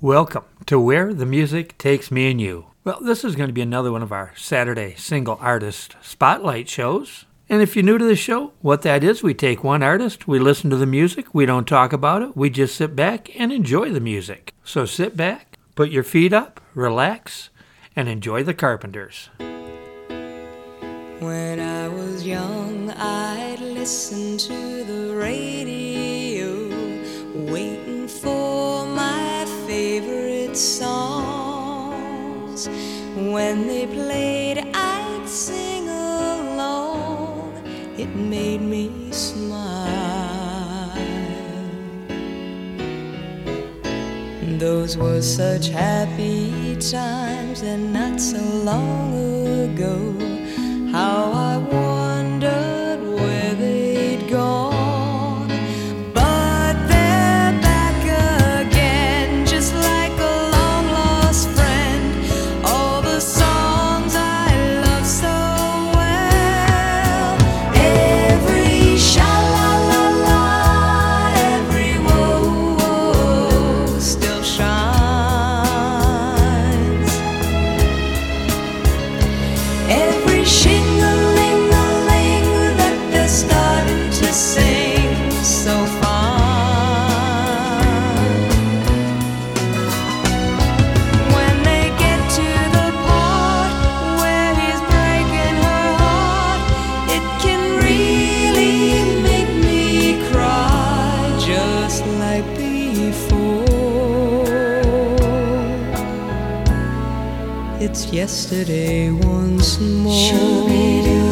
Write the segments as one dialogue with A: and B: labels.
A: Welcome to Where the Music Takes Me and You. Well, this is going to be another one of our Saturday single artist spotlight shows. And if you're new to the show, what that is, we take one artist, we listen to the music, we don't talk about it, we just sit back and enjoy the music. So sit back, put your feet up, relax, and enjoy the Carpenters.
B: When I was young, I'd listen to the radio, songs. When they played, I'd sing along. It made me smile. Those were such happy times, and not so long ago. How I was. It's yesterday once more.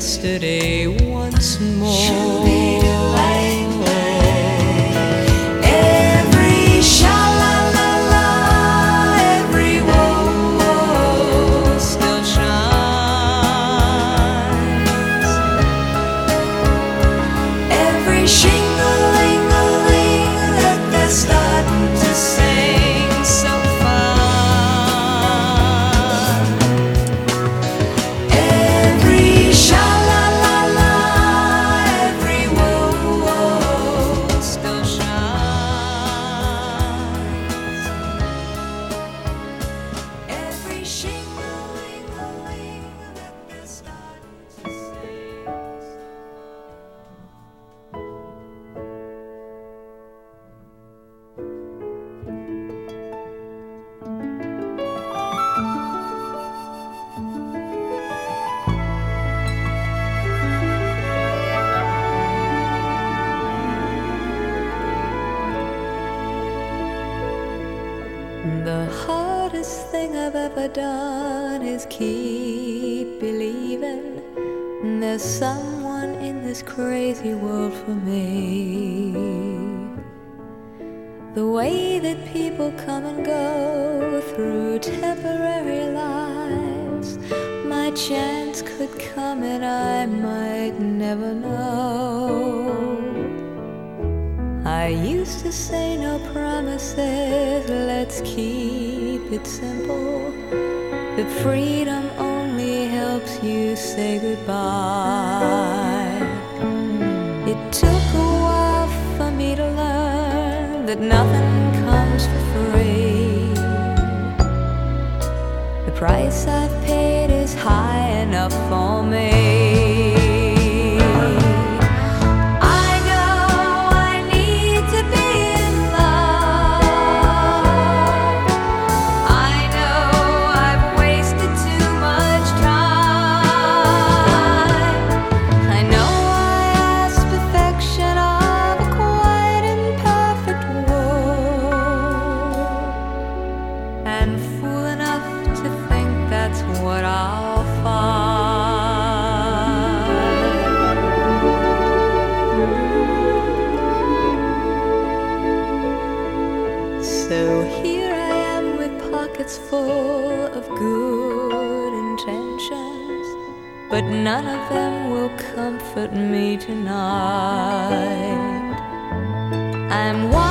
B: yesterday. The price I've paid is high enough for me. None of them will comfort me tonight. I'm one.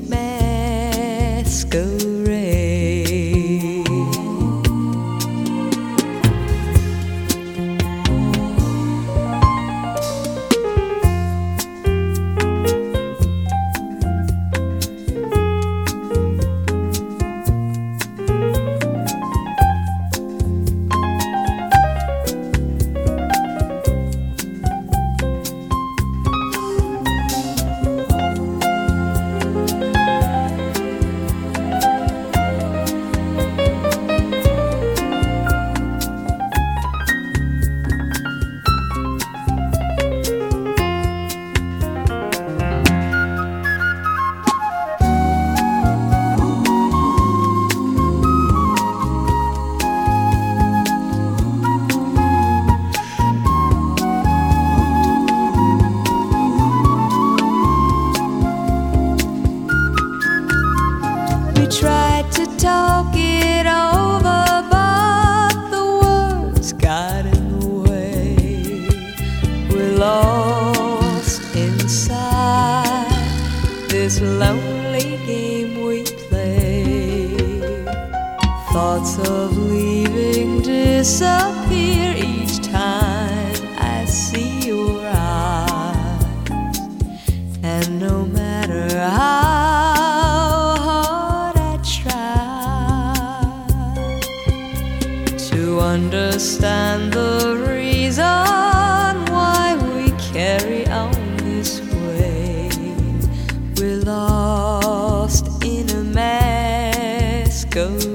B: In masquerade.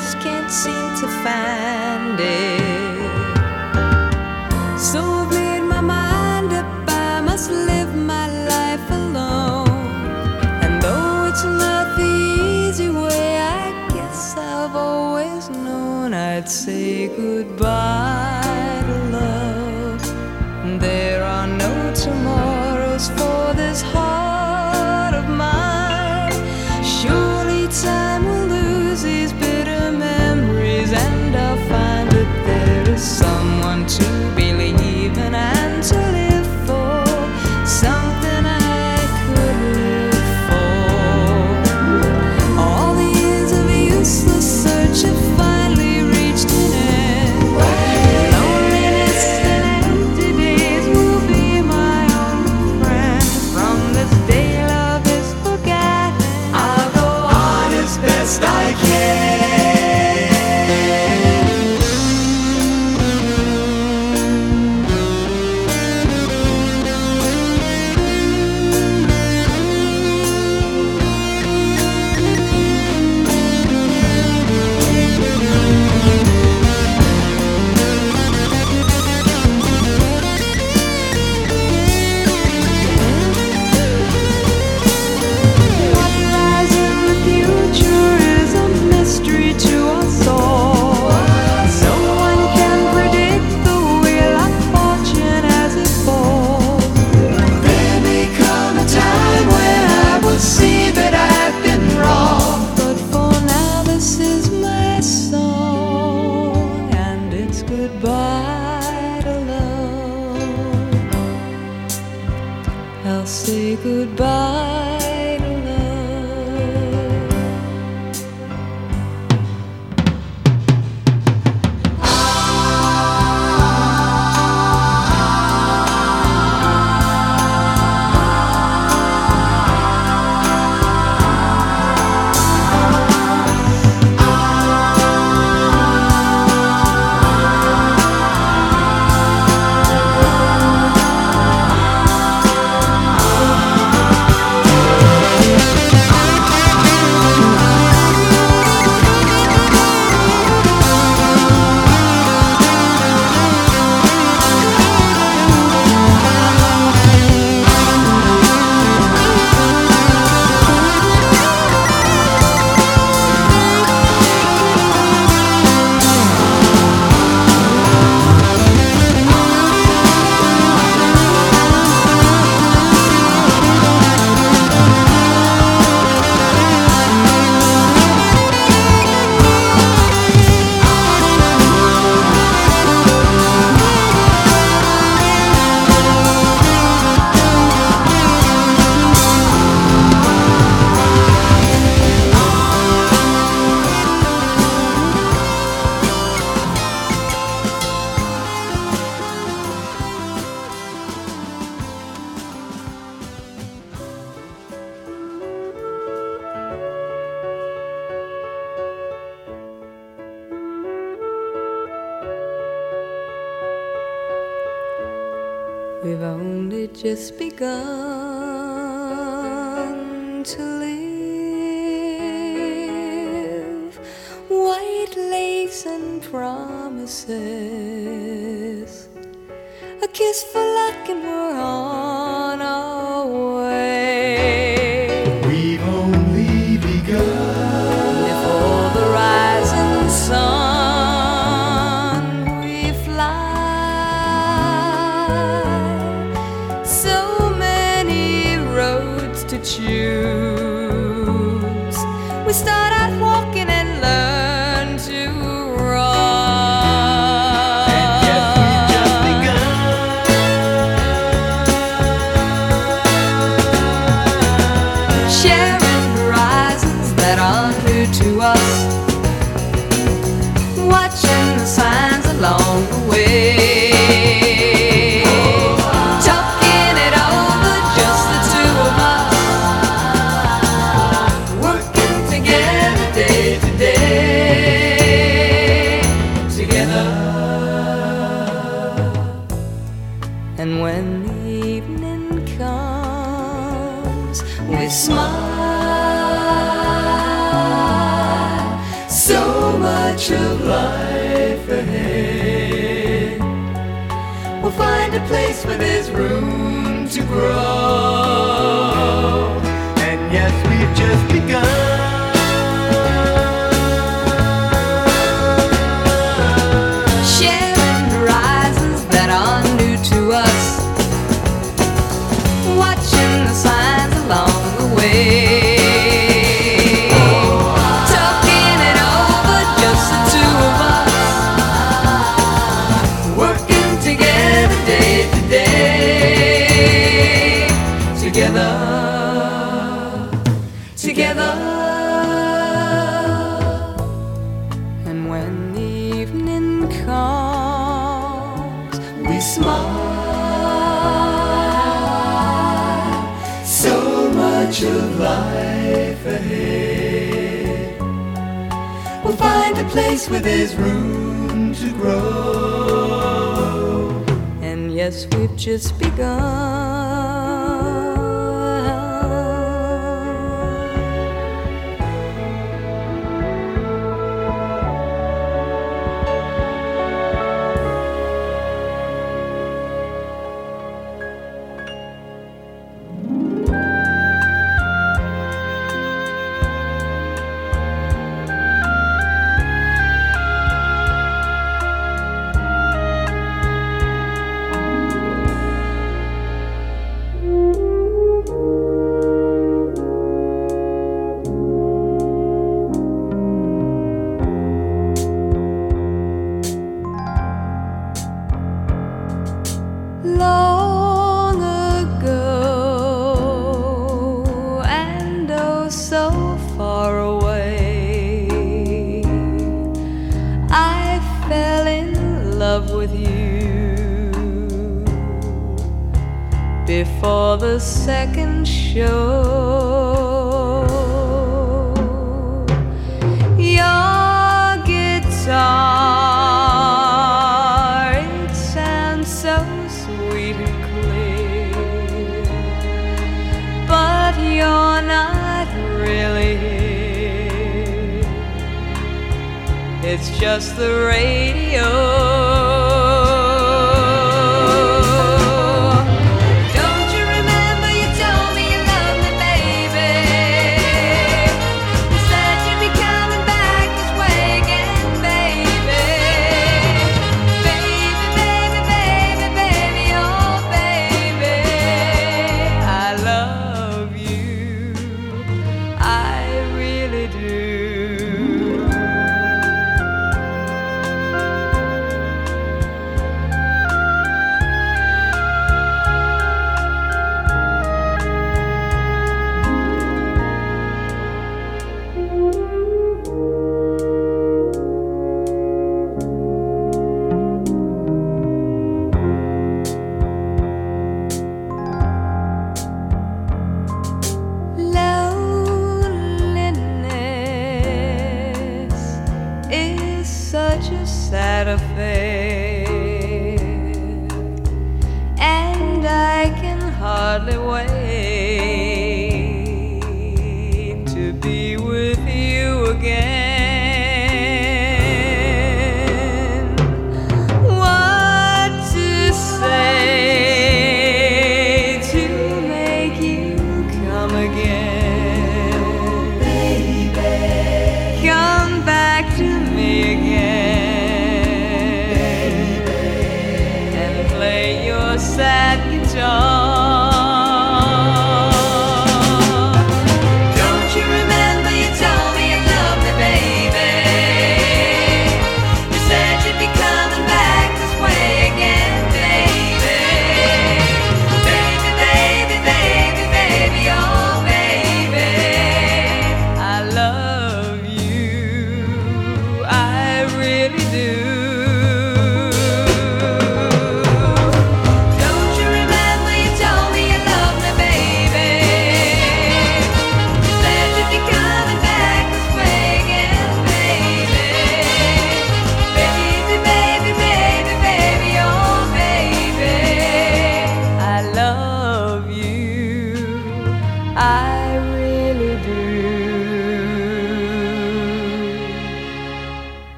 B: just can't seem to find it. So I've made my mind up, I must live my life alone. And though it's not the easy way, I guess I've always known I'd say goodbye. has begun to live. White lace and promises a kiss for luck and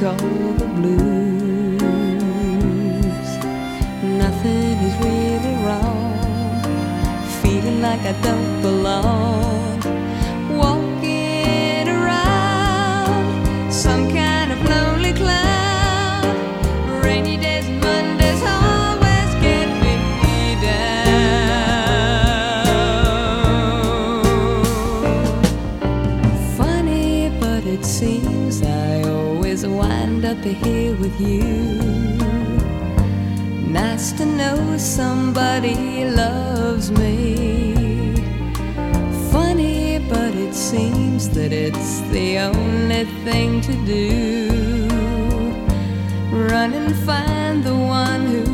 B: call the blues. Nothing is really wrong. Feeling like I don't belong. happy here with you. Nice to know somebody loves me. Funny, but it seems that it's the only thing to do. Run and find the one who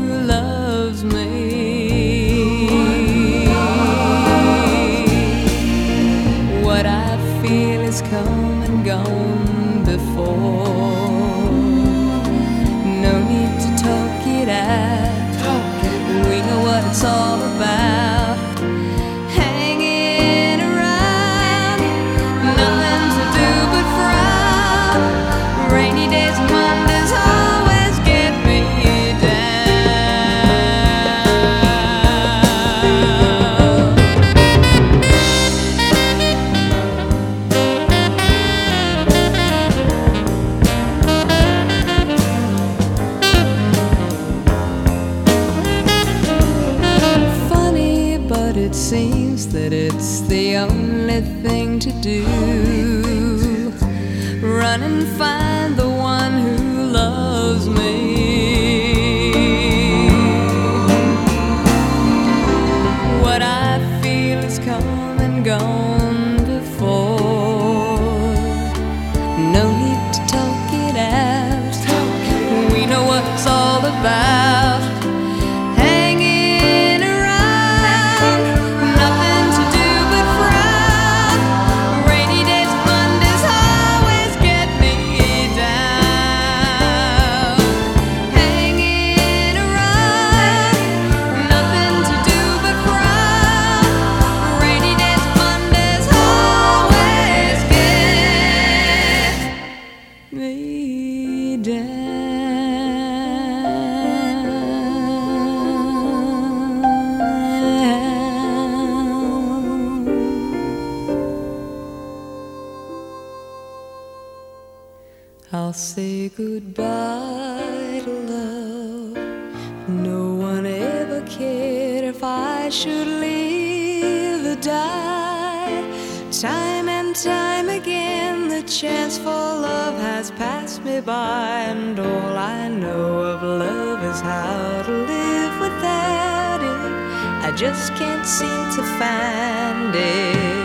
B: say goodbye to love. No one ever cared if I should live or die. Time and time again, the chance for love has passed me by, and all I know of love is how to live without it. I just can't seem to find it.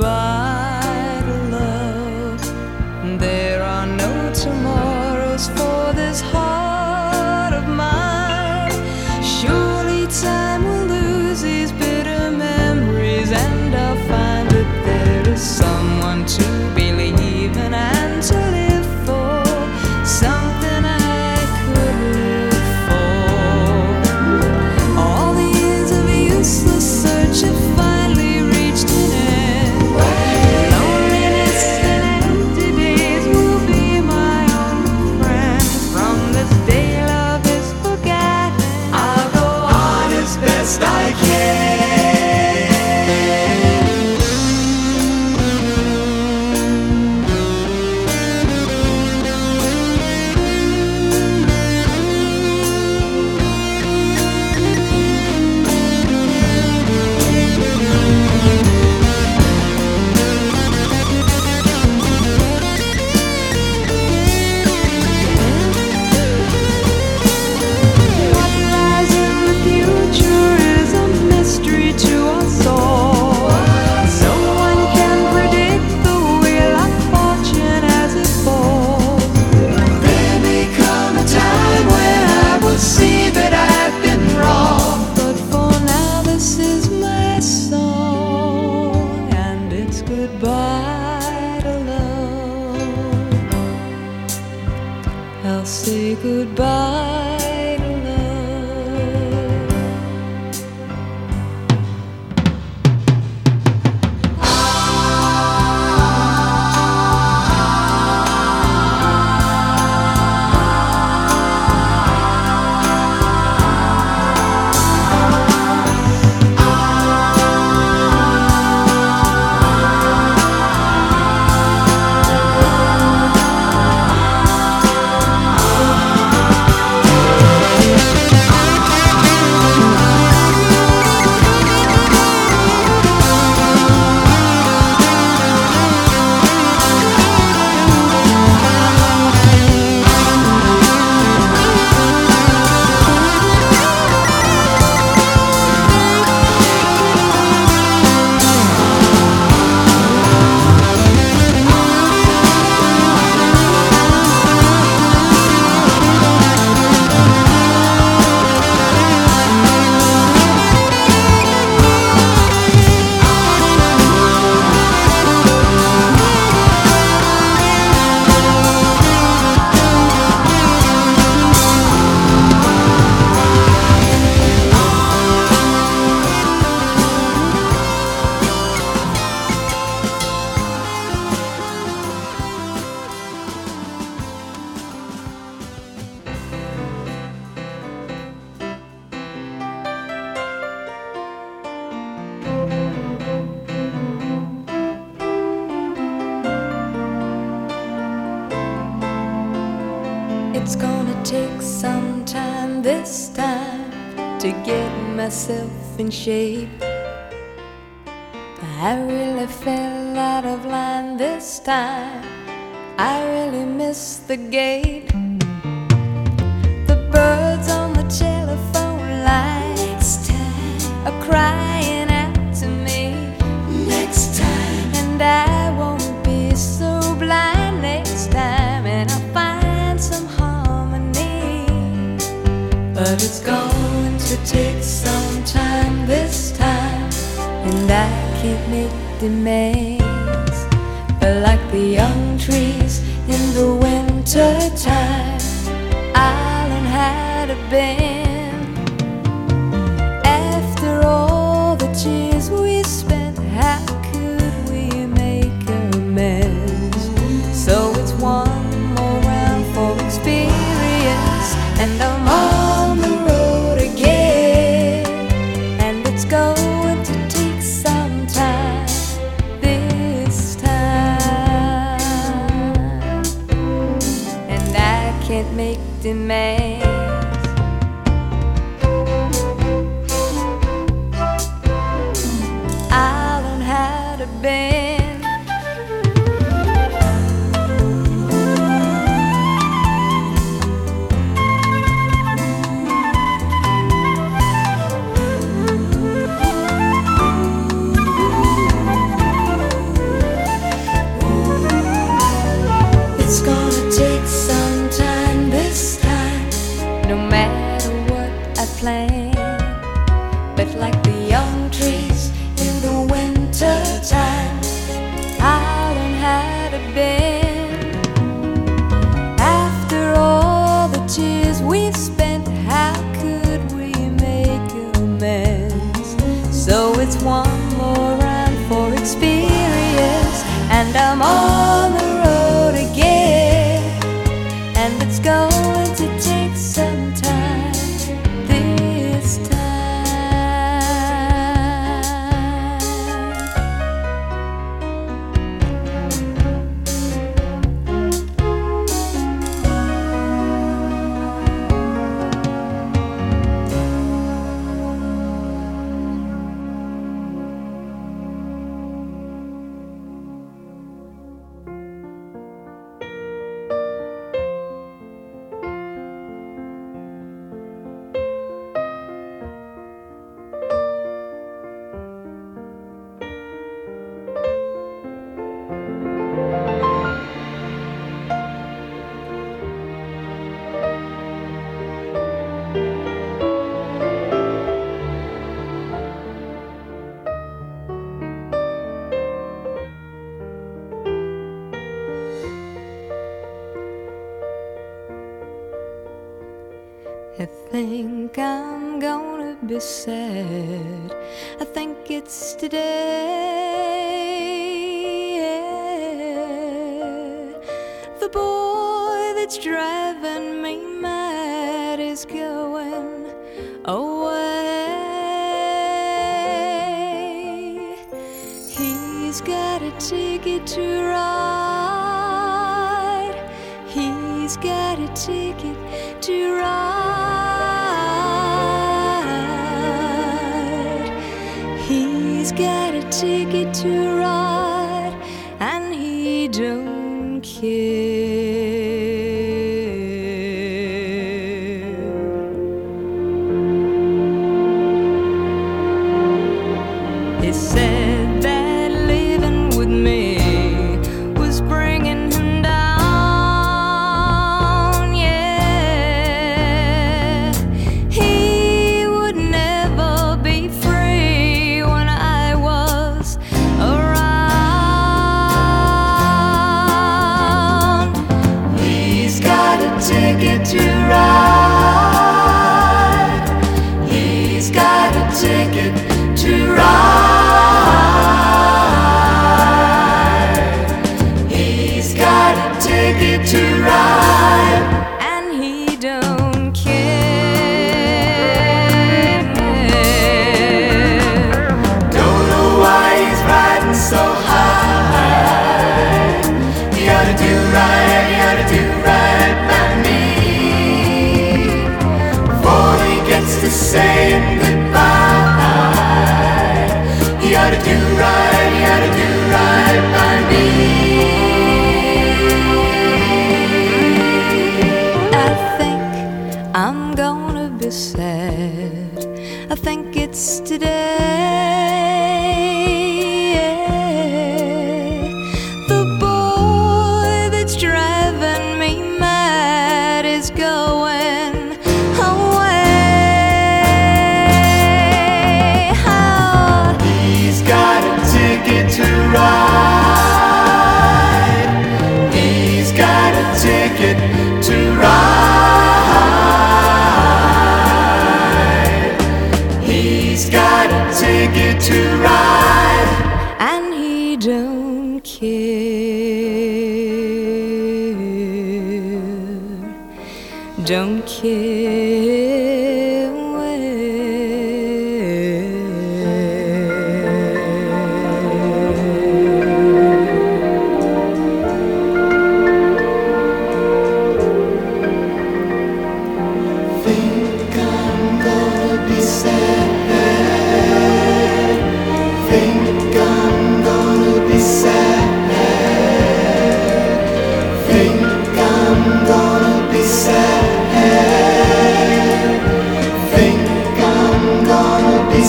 B: goodbye to love. There are no tomorrows for this heart. can't make demands.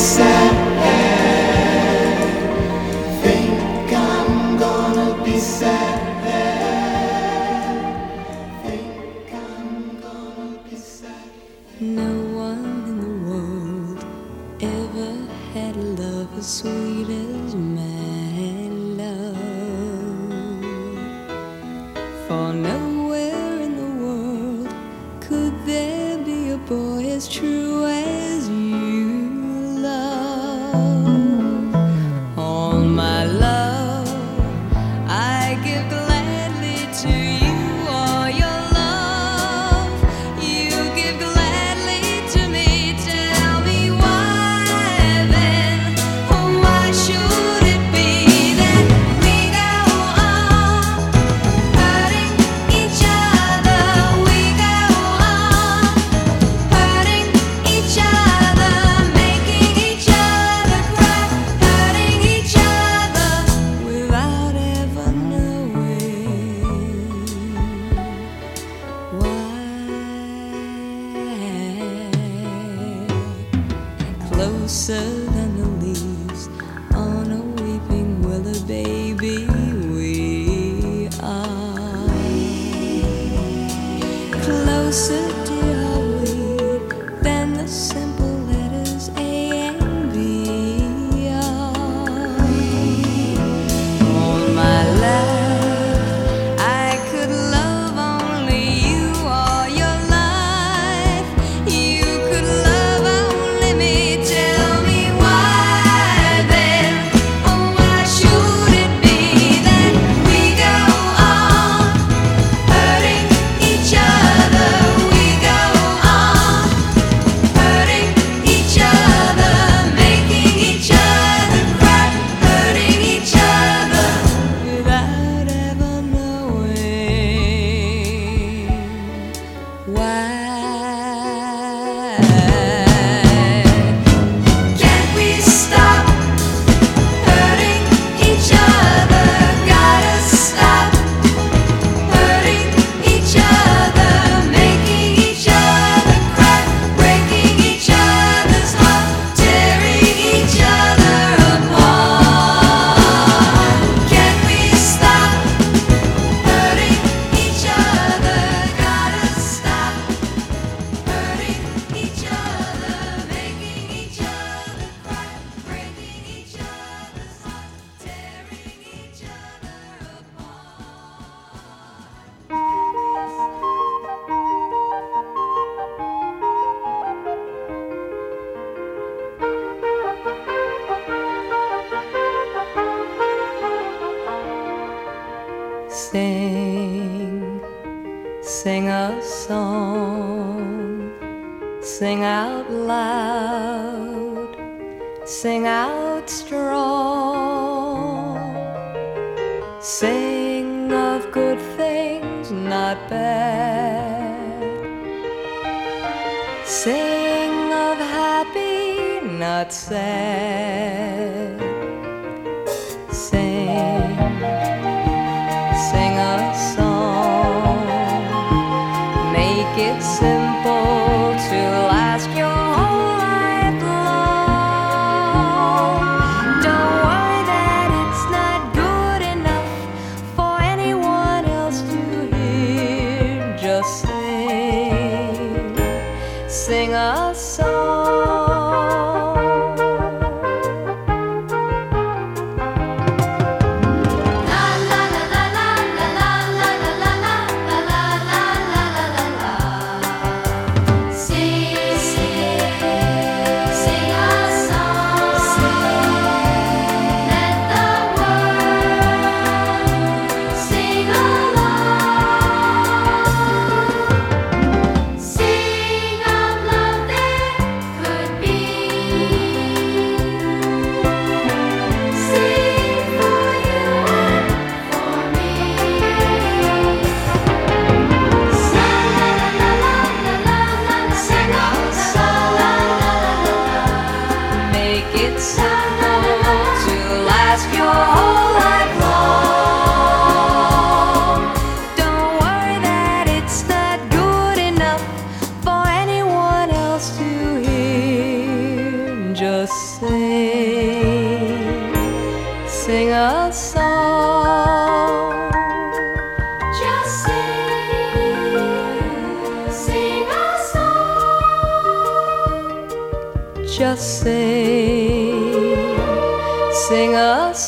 B: Sad.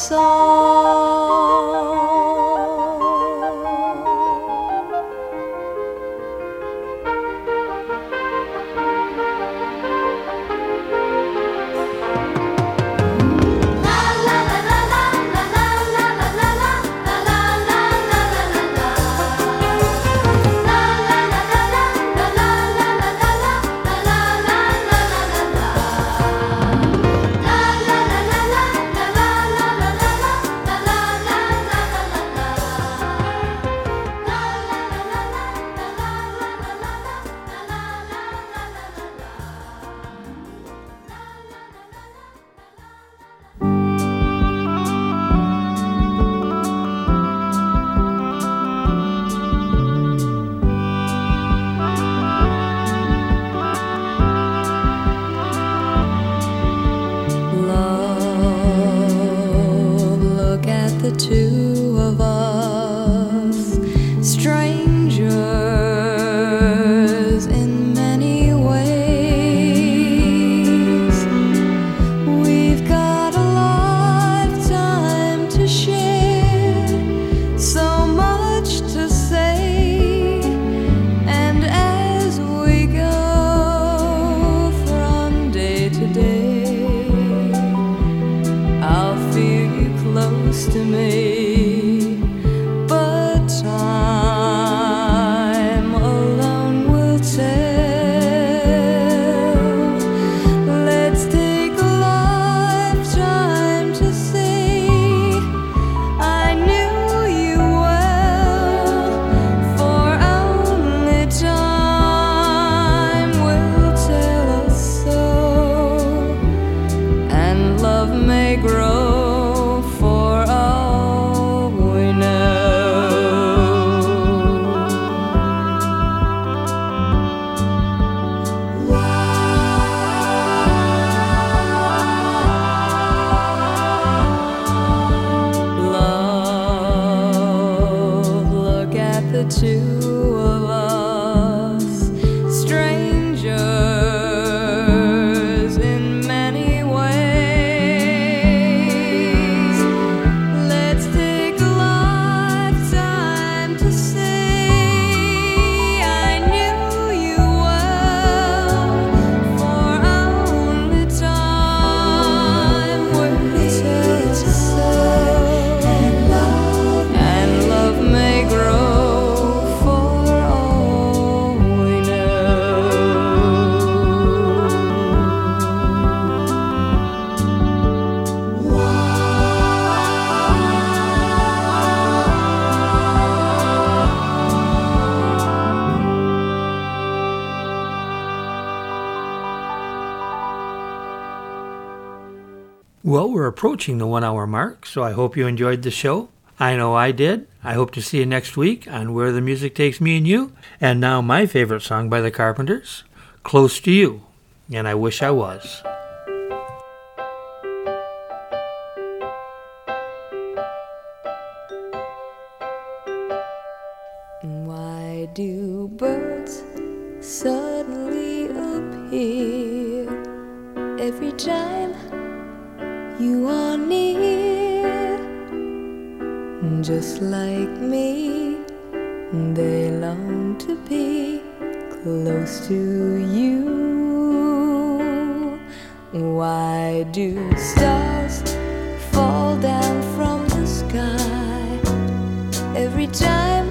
B: Song.
A: Approaching the one hour mark, so I hope you enjoyed the show. I know I did. I hope to see you next week on Where the Music Takes Me and You. And now, my favorite song by the Carpenters, Close to You. And I wish I was.
B: Why do birds suddenly appear every time you are near? Just like me, they long to be close to you. Why do stars fall down from the sky every time?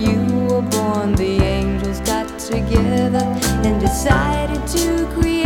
B: You were born. The angels got together and decided to create